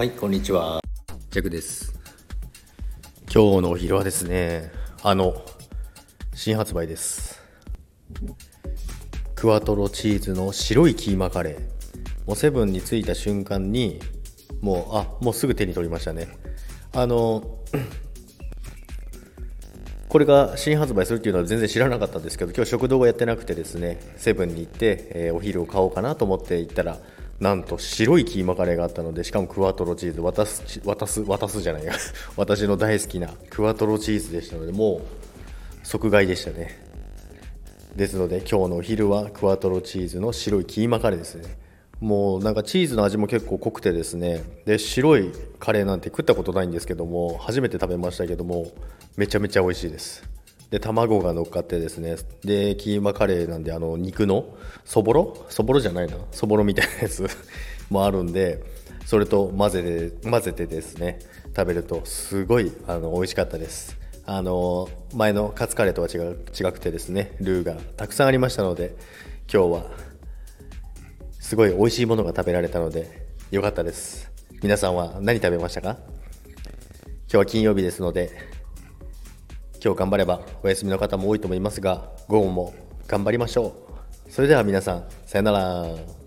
はいこんにちは。ジャクです。今日のお昼はですねあの新発売です。クワトロチーズの白いキーマカレー。もうセブンに着いた瞬間にもうあもうすぐ手に取りましたね。あの これが新発売するっていうのは全然知らなかったんですけど今日食堂がやってなくてですねセブンに行って、えー、お昼を買おうかなと思って行ったらなんと白いキーマカレーがあったのでしかもクワトロチーズ。渡す渡す渡すじゃない。や 私の大好きなクワトロチーズでしたのでもう即買いでしたね。ですので今日のお昼はクワトロチーズの白いキーマカレーですね。もうなんかチーズの味も結構濃くてですね。で白いカレーなんて食ったことないんですけども初めて食べましたけどもめちゃめちゃ美味しいです。で卵が乗っかってですねでキーマカレーなんであの肉のそぼろ？そぼろじゃないな。そぼろみたいなやつ もあるんでそれと混ぜて混ぜてですね食べるとすごいあの美味しかったです。あの前のカツカレーとは違う違くてですねルーがたくさんありましたので今日はすごい美味しいものが食べられたので良かったです。皆さんは何食べましたか？今日は金曜日ですので今日頑張ればお休みの方も多いと思いますが午後も頑張りましょう。それでは皆さんさよなら。